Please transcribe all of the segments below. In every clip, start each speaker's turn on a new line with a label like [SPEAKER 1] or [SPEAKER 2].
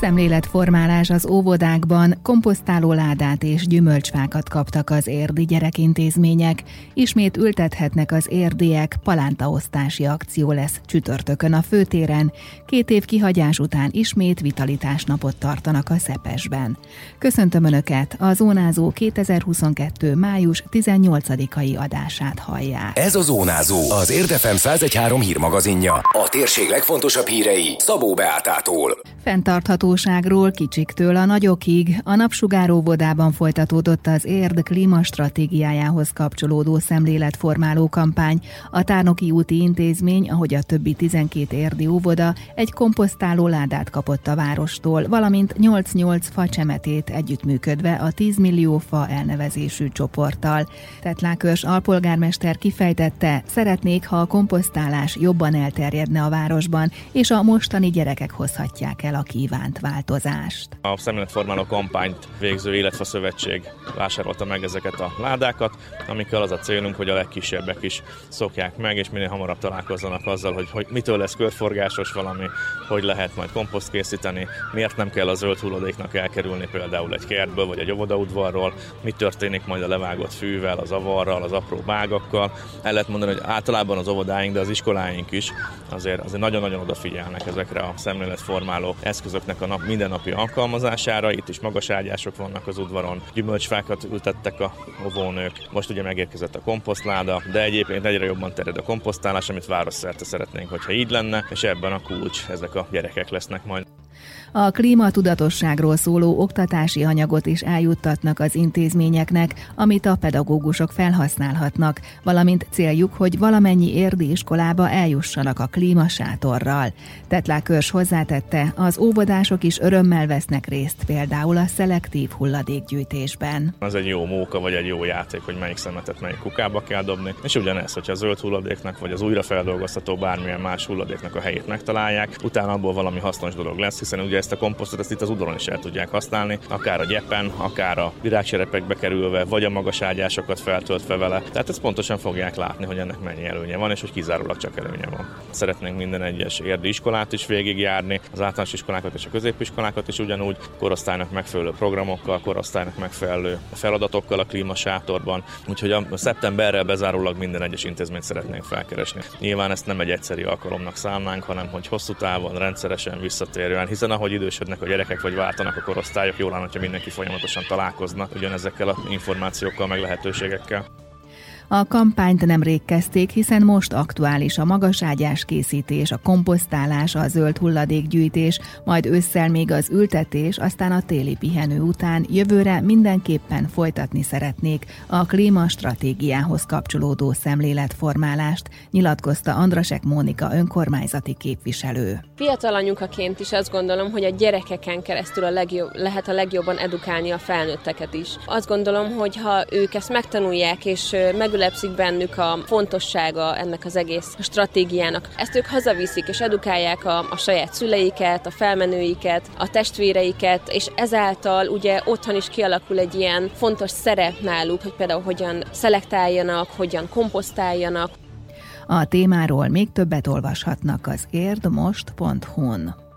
[SPEAKER 1] Szemléletformálás az óvodákban, komposztáló ládát és gyümölcsfákat kaptak az érdi gyerekintézmények. Ismét ültethetnek az érdiek, palántaosztási akció lesz csütörtökön a főtéren. Két év kihagyás után ismét vitalitásnapot tartanak a Szepesben. Köszöntöm Önöket, a Zónázó 2022. május 18-ai adását hallják.
[SPEAKER 2] Ez a Zónázó, az Érdefem 1013 hírmagazinja. A térség legfontosabb hírei Szabó Beátától.
[SPEAKER 1] Fenntarthatóságról kicsiktől a nagyokig a napsugáró vodában folytatódott az érd klímastratégiájához kapcsolódó szemléletformáló kampány. A Tárnoki úti intézmény, ahogy a többi 12 érdi óvoda, egy komposztáló ládát kapott a várostól, valamint 8-8 facsemetét együttműködve a 10 millió fa elnevezésű csoporttal. Tetlákörs alpolgármester kifejtette, szeretnék, ha a komposztálás jobban elterjedne a városban, és a mostani gyerekek hozhatják el a kívánt változást.
[SPEAKER 3] A szemléletformáló kampányt végző Életfa Szövetség vásárolta meg ezeket a ládákat, amikkel az a célunk, hogy a legkisebbek is szokják meg, és minél hamarabb találkozzanak azzal, hogy, hogy mitől lesz körforgásos valami, hogy lehet majd komposzt készíteni, miért nem kell a zöld hulladéknak elkerülni például egy kertből vagy egy óvodaudvarról, mi történik majd a levágott fűvel, az avarral, az apró bágakkal. El lehet mondani, hogy általában az óvodáink, de az iskoláink is azért, azért nagyon-nagyon odafigyelnek ezekre a szemléletformáló eszközöknek a nap, mindennapi alkalmazására. Itt is magas ágyások vannak az udvaron, gyümölcsfákat ültettek a óvónők, most ugye megérkezett a komposztláda, de egyébként egyre jobban terjed a komposztálás, amit városszerte szeretnénk, hogyha így lenne, és ebben a kulcs, ezek a gyerekek lesznek majd.
[SPEAKER 1] A klímatudatosságról szóló oktatási anyagot is eljuttatnak az intézményeknek, amit a pedagógusok felhasználhatnak, valamint céljuk, hogy valamennyi érdi iskolába eljussanak a klímasátorral. Tetlákörs hozzátette, az óvodások is örömmel vesznek részt például a szelektív hulladékgyűjtésben.
[SPEAKER 3] Az egy jó móka vagy egy jó játék, hogy melyik szemetet melyik kukába kell dobni, és ugyanez, hogyha a zöld hulladéknak vagy az újrafeldolgozható bármilyen más hulladéknak a helyét megtalálják, utána abból valami hasznos dolog lesz, hiszen ugye ezt a komposztot ezt itt az udvaron is el tudják használni, akár a gyepen, akár a virágcserepekbe kerülve, vagy a magas ágyásokat feltöltve vele. Tehát ezt pontosan fogják látni, hogy ennek mennyi előnye van, és hogy kizárólag csak előnye van. Szeretnénk minden egyes érdi iskolát is végigjárni, az általános iskolákat és a középiskolákat is ugyanúgy, korosztálynak megfelelő programokkal, korosztálynak megfelelő feladatokkal a klímasátorban. Úgyhogy a szeptemberrel bezárólag minden egyes intézményt szeretnénk felkeresni. Nyilván ezt nem egy egyszeri alkalomnak számnánk, hanem hogy hosszú távon, rendszeresen visszatérően, hiszen ahogy idősödnek a gyerekek, vagy váltanak a korosztályok, jól lenne, hogyha mindenki folyamatosan találkozna ugyanezekkel a információkkal, meg lehetőségekkel.
[SPEAKER 1] A kampányt nemrég kezdték, hiszen most aktuális a magaságyás készítés, a komposztálás, a zöld hulladékgyűjtés, majd ősszel még az ültetés, aztán a téli pihenő után jövőre mindenképpen folytatni szeretnék a klímastratégiához kapcsolódó szemléletformálást, nyilatkozta Andrasek Mónika önkormányzati képviselő.
[SPEAKER 4] Fiatal anyukaként is azt gondolom, hogy a gyerekeken keresztül a legjobb, lehet a legjobban edukálni a felnőtteket is. Azt gondolom, hogy ha ők ezt megtanulják és meg megülepszik bennük a fontossága ennek az egész stratégiának. Ezt ők hazaviszik és edukálják a, a saját szüleiket, a felmenőiket, a testvéreiket, és ezáltal ugye otthon is kialakul egy ilyen fontos szerep náluk, hogy például hogyan szelektáljanak, hogyan komposztáljanak.
[SPEAKER 1] A témáról még többet olvashatnak az érdmost.hu-n.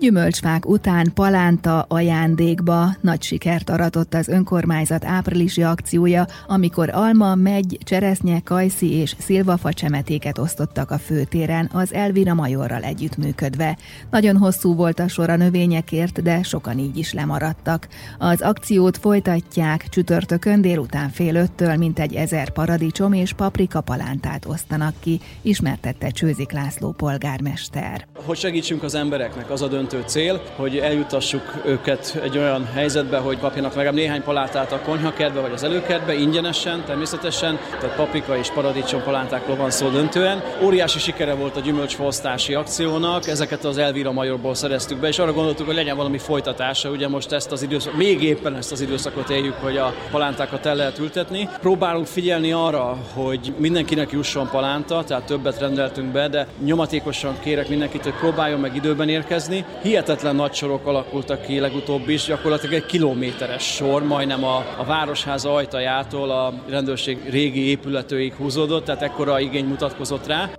[SPEAKER 1] Gyümölcsfák után palánta ajándékba nagy sikert aratott az önkormányzat áprilisi akciója, amikor alma, megy, cseresznye, kajszi és szilvafa csemetéket osztottak a főtéren az Elvira Majorral együttműködve. Nagyon hosszú volt a sor a növényekért, de sokan így is lemaradtak. Az akciót folytatják csütörtökön délután fél öttől mintegy ezer paradicsom és paprika palántát osztanak ki, ismertette Csőzik László polgármester.
[SPEAKER 5] Hogy segítsünk az embereknek, az a döntő döntő cél, hogy eljutassuk őket egy olyan helyzetbe, hogy kapjanak legalább néhány palátát a konyhakertbe vagy az előkertbe, ingyenesen, természetesen, tehát paprika és paradicsom palántákról van szó döntően. Óriási sikere volt a gyümölcsfosztási akciónak, ezeket az Elvira Majorból szereztük be, és arra gondoltuk, hogy legyen valami folytatása, ugye most ezt az időszak, még éppen ezt az időszakot éljük, hogy a palántákat el lehet ültetni. Próbálunk figyelni arra, hogy mindenkinek jusson palánta, tehát többet rendeltünk be, de nyomatékosan kérek mindenkit, hogy próbáljon meg időben érkezni, hihetetlen nagy sorok alakultak ki legutóbb is, gyakorlatilag egy kilométeres sor, majdnem a, a városház ajtajától a rendőrség régi épületőig húzódott, tehát ekkora igény mutatkozott rá.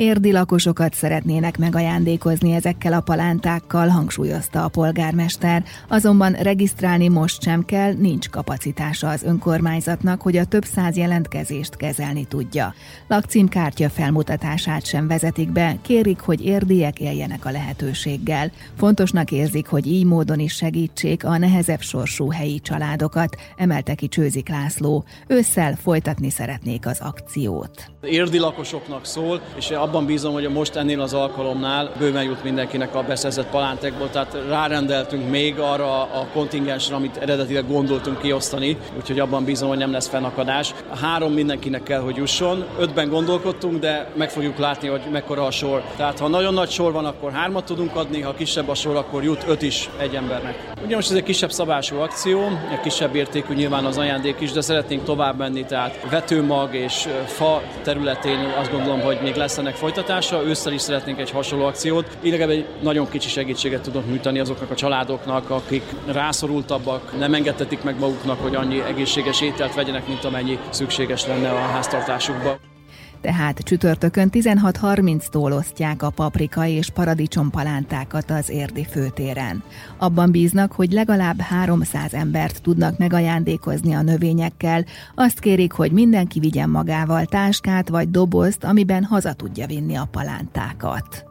[SPEAKER 1] Érdi lakosokat szeretnének megajándékozni ezekkel a palántákkal, hangsúlyozta a polgármester, azonban regisztrálni most sem kell, nincs kapacitása az önkormányzatnak, hogy a több száz jelentkezést kezelni tudja. Lakcímkártya felmutatását sem vezetik be, kérik, hogy érdiek éljenek a lehetőséggel. Fontosnak érzik, hogy így módon is segítsék a nehezebb sorsú helyi családokat, emelte ki Csőzik László. Ősszel folytatni szeretnék az akciót.
[SPEAKER 5] Érdi lakosoknak szól, és abban bízom, hogy most ennél az alkalomnál bőven jut mindenkinek a beszerzett palántekból, tehát rárendeltünk még arra a kontingensre, amit eredetileg gondoltunk kiosztani, úgyhogy abban bízom, hogy nem lesz fennakadás. Három mindenkinek kell, hogy jusson. Ötben gondolkodtunk, de meg fogjuk látni, hogy mekkora a sor. Tehát ha nagyon nagy sor van, akkor hármat tudunk adni, ha kisebb a sor, akkor jut öt is egy embernek. Ugye most ez egy kisebb szabású akció, egy kisebb értékű nyilván az ajándék is, de szeretnénk tovább menni, tehát vetőmag és fa területén azt gondolom, hogy még lesz ennek folytatása. Ősszel is szeretnénk egy hasonló akciót. Így egy nagyon kicsi segítséget tudunk nyújtani azoknak a családoknak, akik rászorultabbak, nem engedhetik meg maguknak, hogy annyi egészséges ételt vegyenek, mint amennyi szükséges lenne a háztartásukban
[SPEAKER 1] tehát csütörtökön 16.30-tól osztják a paprika és paradicsompalántákat az érdi főtéren. Abban bíznak, hogy legalább 300 embert tudnak megajándékozni a növényekkel, azt kérik, hogy mindenki vigyen magával táskát vagy dobozt, amiben haza tudja vinni a palántákat.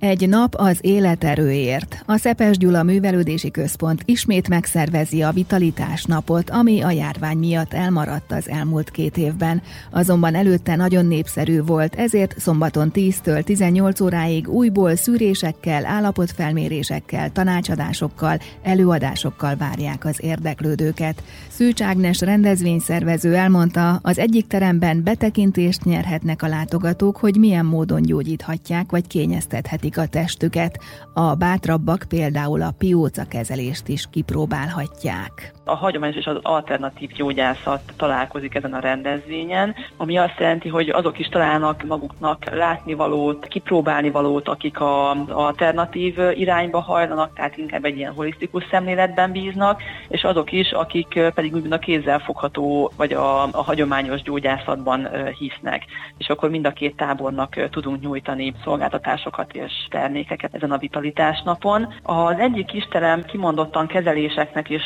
[SPEAKER 1] Egy nap az életerőért. A Szepes Gyula Művelődési Központ ismét megszervezi a Vitalitás napot, ami a járvány miatt elmaradt az elmúlt két évben. Azonban előtte nagyon népszerű volt, ezért szombaton 10-től 18 óráig újból szűrésekkel, állapotfelmérésekkel, tanácsadásokkal, előadásokkal várják az érdeklődőket. Szűcs Ágnes rendezvényszervező elmondta, az egyik teremben betekintést nyerhetnek a látogatók, hogy milyen módon gyógyíthatják vagy kényeztethetik segítik a testüket, a bátrabbak például a pióca kezelést is kipróbálhatják.
[SPEAKER 6] A hagyományos és az alternatív gyógyászat találkozik ezen a rendezvényen, ami azt jelenti, hogy azok is találnak maguknak látnivalót, kipróbálni valót, akik a alternatív irányba hajlanak, tehát inkább egy ilyen holisztikus szemléletben bíznak, és azok is, akik pedig úgymond a kézzelfogható vagy a, a hagyományos gyógyászatban hisznek. És akkor mind a két tábornak tudunk nyújtani szolgáltatásokat és termékeket ezen a vitalitás napon. Az egyik kisterem kimondottan kezeléseknek és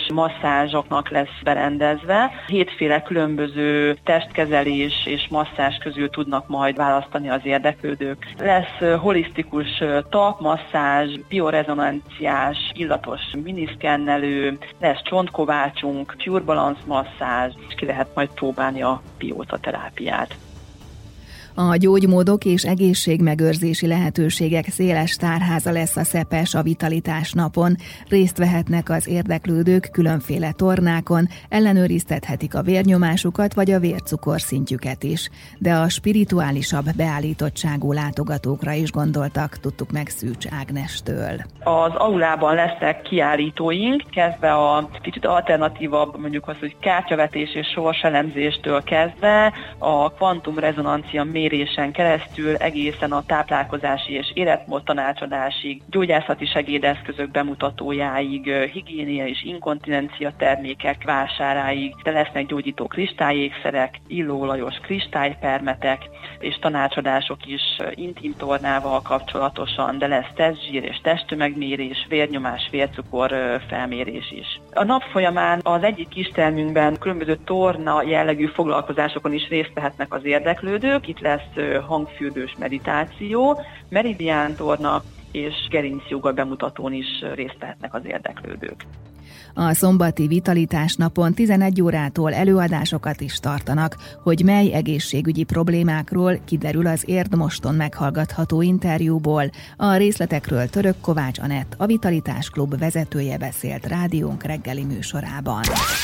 [SPEAKER 6] masszázsoknak lesz berendezve. Hétféle különböző testkezelés és masszázs közül tudnak majd választani az érdeklődők. Lesz holisztikus talpmasszázs, biorezonanciás, illatos miniszkennelő, lesz csontkovácsunk, pure balance masszázs, és ki lehet majd próbálni a bióta terápiát.
[SPEAKER 1] A gyógymódok és egészségmegőrzési lehetőségek széles tárháza lesz a Szepes a Vitalitás napon. Részt vehetnek az érdeklődők különféle tornákon, ellenőriztethetik a vérnyomásukat vagy a vércukorszintjüket is. De a spirituálisabb beállítottságú látogatókra is gondoltak, tudtuk meg Szűcs Ágnestől.
[SPEAKER 6] Az aulában lesznek kiállítóink, kezdve a kicsit alternatívabb, mondjuk az, hogy kártyavetés és sorselemzéstől kezdve a kvantumrezonancia mérésen keresztül egészen a táplálkozási és életmód tanácsadásig, gyógyászati segédeszközök bemutatójáig, higiénia és inkontinencia termékek vásáráig, de lesznek gyógyító kristályékszerek, illóolajos kristálypermetek, és tanácsadások is intim tornával kapcsolatosan, de lesz testzsír és testtömegmérés, vérnyomás, vércukor felmérés is. A nap folyamán az egyik kistermünkben különböző torna jellegű foglalkozásokon is részt vehetnek az érdeklődők. Itt lesz hangfürdős meditáció, meridiántorna és gerincjoga bemutatón is részt vehetnek az érdeklődők.
[SPEAKER 1] A szombati vitalitás napon 11 órától előadásokat is tartanak, hogy mely egészségügyi problémákról kiderül az Érdmoston meghallgatható interjúból. A részletekről Török Kovács Anett, a Vitalitás Klub vezetője beszélt rádiónk reggeli műsorában.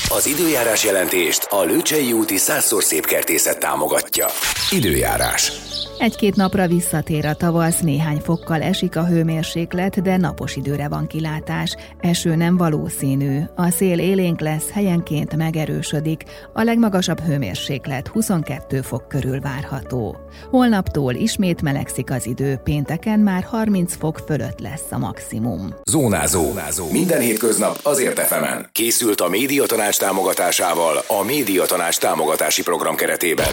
[SPEAKER 2] Az időjárás jelentést a Lőcsei úti százszor szép kertészet támogatja. Időjárás.
[SPEAKER 1] Egy-két napra visszatér a tavasz, néhány fokkal esik a hőmérséklet, de napos időre van kilátás. Eső nem valószínű valószínű. A szél élénk lesz, helyenként megerősödik, a legmagasabb hőmérséklet 22 fok körül várható. Holnaptól ismét melegszik az idő, pénteken már 30 fok fölött lesz a maximum.
[SPEAKER 2] Zónázó. Zónázó. Minden hétköznap azért efemen. Készült a médiatanács támogatásával a Médiatanács támogatási program keretében.